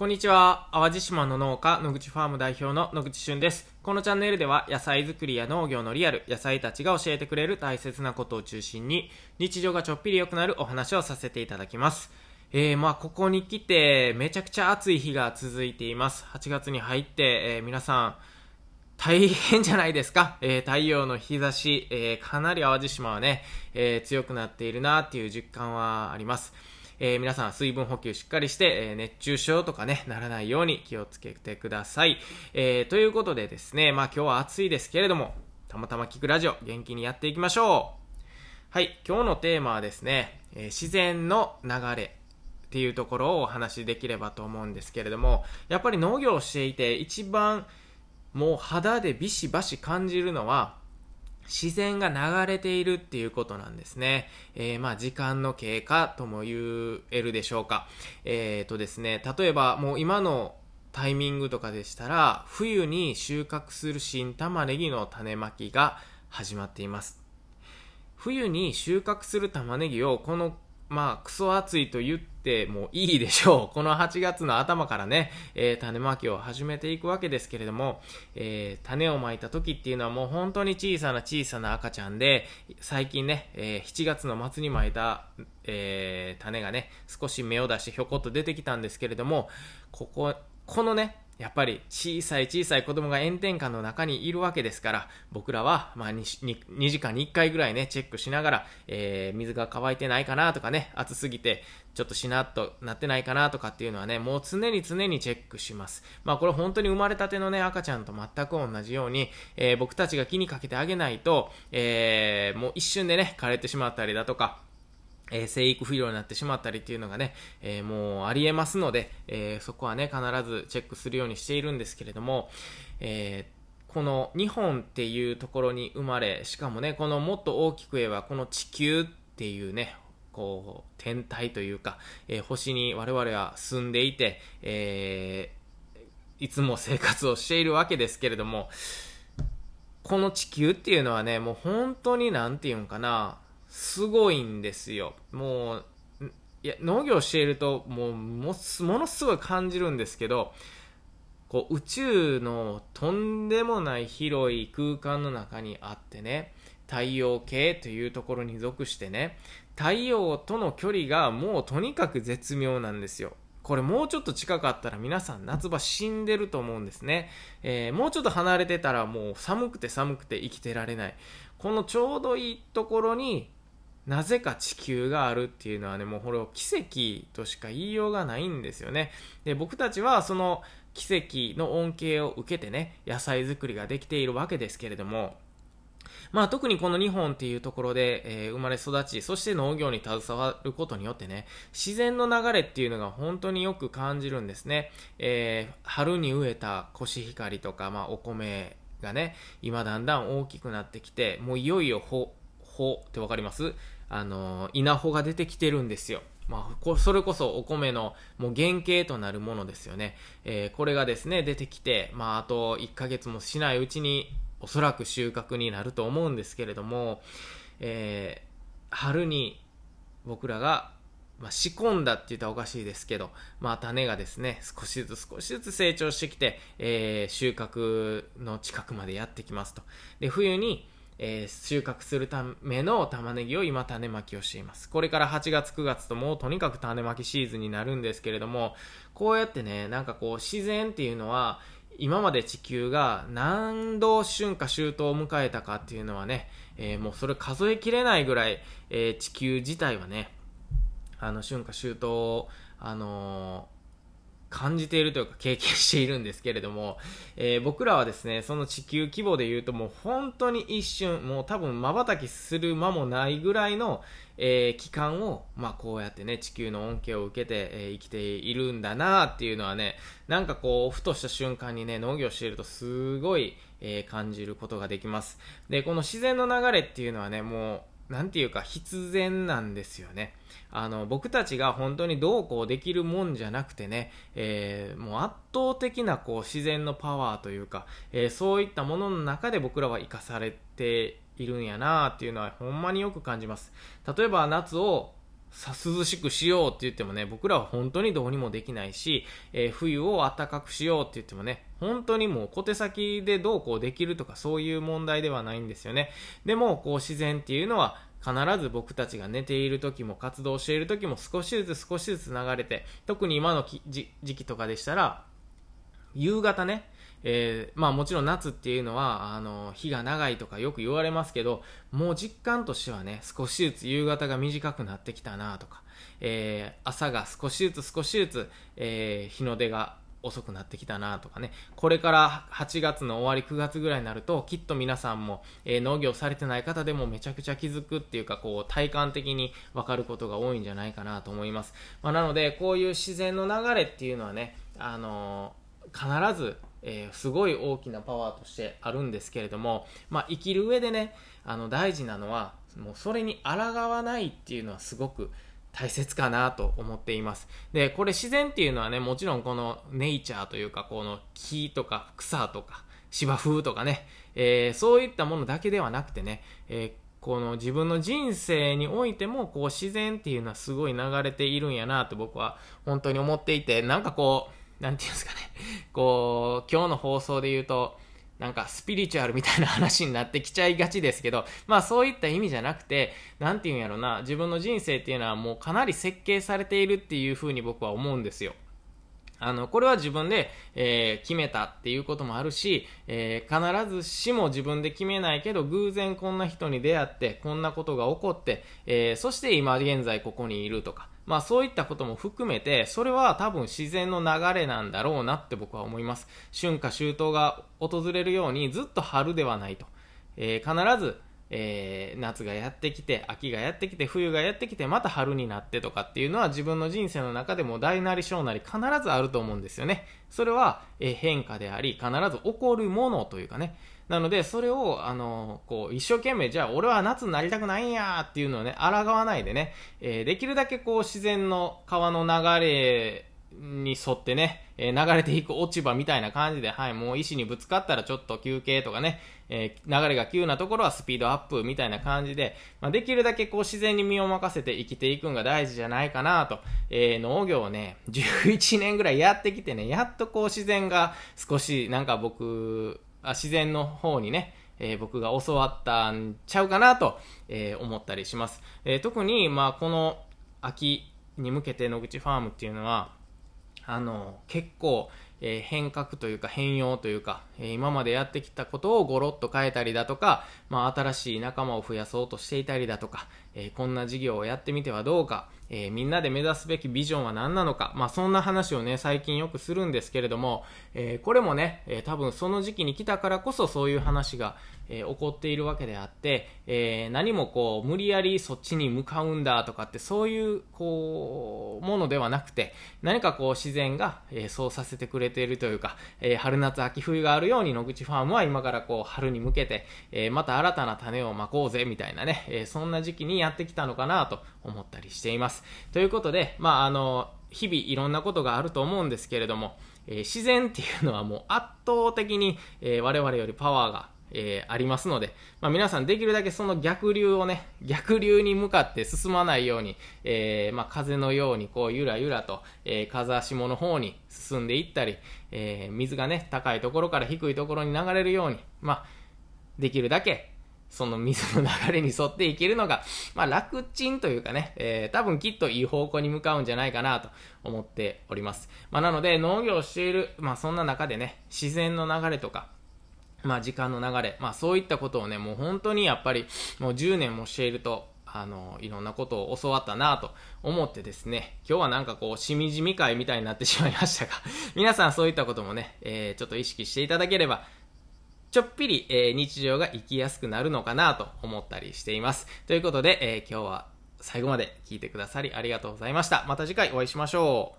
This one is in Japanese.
こんにちは。淡路島の農家、野口ファーム代表の野口俊です。このチャンネルでは野菜作りや農業のリアル、野菜たちが教えてくれる大切なことを中心に、日常がちょっぴり良くなるお話をさせていただきます。えー、まあ、ここに来て、めちゃくちゃ暑い日が続いています。8月に入って、えー、皆さん、大変じゃないですか。えー、太陽の日差し、えー、かなり淡路島はね、え、強くなっているなっていう実感はあります。えー、皆さん水分補給しっかりして、えー、熱中症とかね、ならないように気をつけてください。えー、ということでですね、まあ今日は暑いですけれども、たまたま聞くラジオ、元気にやっていきましょう。はい、今日のテーマはですね、えー、自然の流れっていうところをお話しできればと思うんですけれども、やっぱり農業をしていて一番もう肌でビシバシ感じるのは、自然が流れているっていうことなんですね。えー、まあ時間の経過とも言えるでしょうか。えー、とですね、例えばもう今のタイミングとかでしたら、冬に収穫する新玉ねぎの種まきが始まっています。冬に収穫する玉ねぎをこのまあ、クソ暑いと言ってもいいでしょう。この8月の頭からね、えー、種まきを始めていくわけですけれども、えー、種をまいた時っていうのはもう本当に小さな小さな赤ちゃんで、最近ね、えー、7月の末にまいた、え種がね、少し芽を出してひょこっと出てきたんですけれども、ここ、このね、やっぱり小さい小さい子供が炎天下の中にいるわけですから、僕らは、まあ2、2, 時間に1回ぐらいね、チェックしながら、えー、水が乾いてないかなとかね、暑すぎて、ちょっとしなっとなってないかなとかっていうのはね、もう常に常にチェックします。まあこれ本当に生まれたてのね、赤ちゃんと全く同じように、えー、僕たちが気にかけてあげないと、えー、もう一瞬でね、枯れてしまったりだとか、えー、生育不良になってしまったりっていうのがね、えー、もうありえますので、えー、そこはね、必ずチェックするようにしているんですけれども、えこの日本っていうところに生まれ、しかもね、このもっと大きく言えば、この地球っていうね、こう、天体というか、え星に我々は住んでいて、えいつも生活をしているわけですけれども、この地球っていうのはね、もう本当になんて言うんかな、すごいんですよ。もう、いや、農業していると、もう、も、ものすごい感じるんですけど、こう、宇宙のとんでもない広い空間の中にあってね、太陽系というところに属してね、太陽との距離がもうとにかく絶妙なんですよ。これもうちょっと近かったら皆さん夏場死んでると思うんですね。えー、もうちょっと離れてたらもう寒くて寒くて生きてられない。このちょうどいいところになぜか地球があるっていうのはね、もうこれを奇跡としか言いようがないんですよね。で、僕たちはその奇跡の恩恵を受けてね、野菜作りができているわけですけれども、まあ特にこの日本っていうところで、えー、生まれ育ち、そして農業に携わることによってね、自然の流れっていうのが本当によく感じるんですね。えー、春に植えたコシヒカリとか、まあお米がね、今だんだん大きくなってきて、もういよいよ穂ってわかります？あの、稲穂が出てきてるんですよ。まあ、それこそお米のもう原型となるものですよね。えー、これがですね、出てきて、まあ、あと1ヶ月もしないうちにおそらく収穫になると思うんですけれども、えー、春に僕らが、まあ、仕込んだって言ったらおかしいですけど、まあ、種がですね、少しずつ少しずつ成長してきて、えー、収穫の近くまでやってきますと。で、冬に、えー、収穫するための玉ねぎを今種まきをしています。これから8月9月ともうとにかく種まきシーズンになるんですけれども、こうやってね、なんかこう自然っていうのは、今まで地球が何度春夏秋冬を迎えたかっていうのはね、えー、もうそれ数えきれないぐらい、えー、地球自体はね、あの春夏秋冬を、あのー感じているというか経験しているんですけれども、えー、僕らはですね、その地球規模で言うともう本当に一瞬、もう多分瞬きする間もないぐらいの、えー、期間を、まあこうやってね、地球の恩恵を受けて、えー、生きているんだなっていうのはね、なんかこう、ふとした瞬間にね、農業しているとすごい、え感じることができます。で、この自然の流れっていうのはね、もう、なんていうか必然なんですよね。あの、僕たちが本当にどうこうできるもんじゃなくてね、えー、もう圧倒的なこう自然のパワーというか、えー、そういったものの中で僕らは生かされているんやなっていうのはほんまによく感じます。例えば夏をさ涼しくしようって言ってもね、僕らは本当にどうにもできないし、えー、冬を暖かくしようって言ってもね、本当にもう小手先でどうこうできるとかそういう問題ではないんですよね。でも、こう自然っていうのは必ず僕たちが寝ている時も活動している時も少しずつ少しずつ流れて、特に今の時期とかでしたら、夕方ね、えー、まあもちろん夏っていうのは、あの、日が長いとかよく言われますけど、もう実感としてはね、少しずつ夕方が短くなってきたなとか、えー、朝が少しずつ少しずつ、えー、日の出が遅くなってきたなとかね、これから8月の終わり9月ぐらいになると、きっと皆さんも、えー、農業されてない方でもめちゃくちゃ気づくっていうか、こう、体感的にわかることが多いんじゃないかなと思います。まあ、なので、こういう自然の流れっていうのはね、あのー、必ず、えー、すごい大きなパワーとしてあるんですけれども、まあ、生きる上でね、あの、大事なのは、もうそれに抗わないっていうのはすごく、大切かなと思っています。で、これ自然っていうのはね、もちろんこのネイチャーというか、この木とか草とか芝生とかね、えー、そういったものだけではなくてね、えーこの自分の人生においてもこう自然っていうのはすごい流れているんやなと僕は本当に思っていてなんかこうなんていうんですかねこう今日の放送で言うとなんかスピリチュアルみたいな話になってきちゃいがちですけど、まあそういった意味じゃなくて、なんていうんやろな、自分の人生っていうのはもうかなり設計されているっていうふうに僕は思うんですよ。あの、これは自分で、えー、決めたっていうこともあるし、えー、必ずしも自分で決めないけど、偶然こんな人に出会って、こんなことが起こって、えー、そして今現在ここにいるとか、まあそういったことも含めて、それは多分自然の流れなんだろうなって僕は思います。春夏秋冬が訪れるようにずっと春ではないと。えー、必ずえー、夏がやってきて、秋がやってきて、冬がやってきて、また春になってとかっていうのは自分の人生の中でも大なり小なり必ずあると思うんですよね。それは、えー、変化であり、必ず起こるものというかね。なので、それを、あの、こう、一生懸命、じゃあ俺は夏になりたくないんやっていうのをね、抗わないでね、えできるだけこう、自然の川の流れに沿ってね、えー、流れていく落ち葉みたいな感じで、はい、もう石にぶつかったらちょっと休憩とかね、えー、流れが急なところはスピードアップみたいな感じで、まあ、できるだけこう自然に身を任せて生きていくのが大事じゃないかなと、えー、農業をね、11年ぐらいやってきてね、やっとこう自然が少しなんか僕、自然の方にね、えー、僕が教わったんちゃうかなと、えー、思ったりします。えー、特に、まあ、この秋に向けて野口ファームっていうのは、あの、結構、え、変革というか変容というか、え、今までやってきたことをゴロッと変えたりだとか、まあ、新しい仲間を増やそうとしていたりだとか、えー、こんな事業をやってみてはどうか、えー、みんなで目指すべきビジョンは何なのか、まあ、そんな話をね、最近よくするんですけれども、えー、これもね、え、多分その時期に来たからこそそういう話が、え起こっているわけであって、え何もこう、無理やりそっちに向かうんだとかって、そういう、こう、ものではなくて、何かこう、自然が、えそうさせてくれているというか、え春夏秋冬があるように野口ファームは今からこう、春に向けて、えまた新たな種をまこうぜ、みたいなね、えそんな時期にやってきたのかなと思ったりしています。ということで、まあ、あの、日々いろんなことがあると思うんですけれども、えー、自然っていうのはもう圧倒的に、えー、我々よりパワーが、えー、ありますので、まあ、皆さんできるだけその逆流をね、逆流に向かって進まないように、えー、まあ、風のようにこうゆらゆらと、えー、風下の方に進んでいったり、え水がね、高いところから低いところに流れるように、まあ、できるだけその水の流れに沿っていけるのが、まあ楽ちんというかね、えー、多分きっといい方向に向かうんじゃないかなと思っております。まあなので農業をしている、まあそんな中でね、自然の流れとか、まあ時間の流れ、まあそういったことをね、もう本当にやっぱりもう10年もしていると、あの、いろんなことを教わったなと思ってですね、今日はなんかこう、しみじみ会みたいになってしまいましたが、皆さんそういったこともね、えー、ちょっと意識していただければちょっぴり、えー、日常が生きやすくなるのかなと思ったりしています。ということで、えー、今日は最後まで聞いてくださりありがとうございました。また次回お会いしましょう。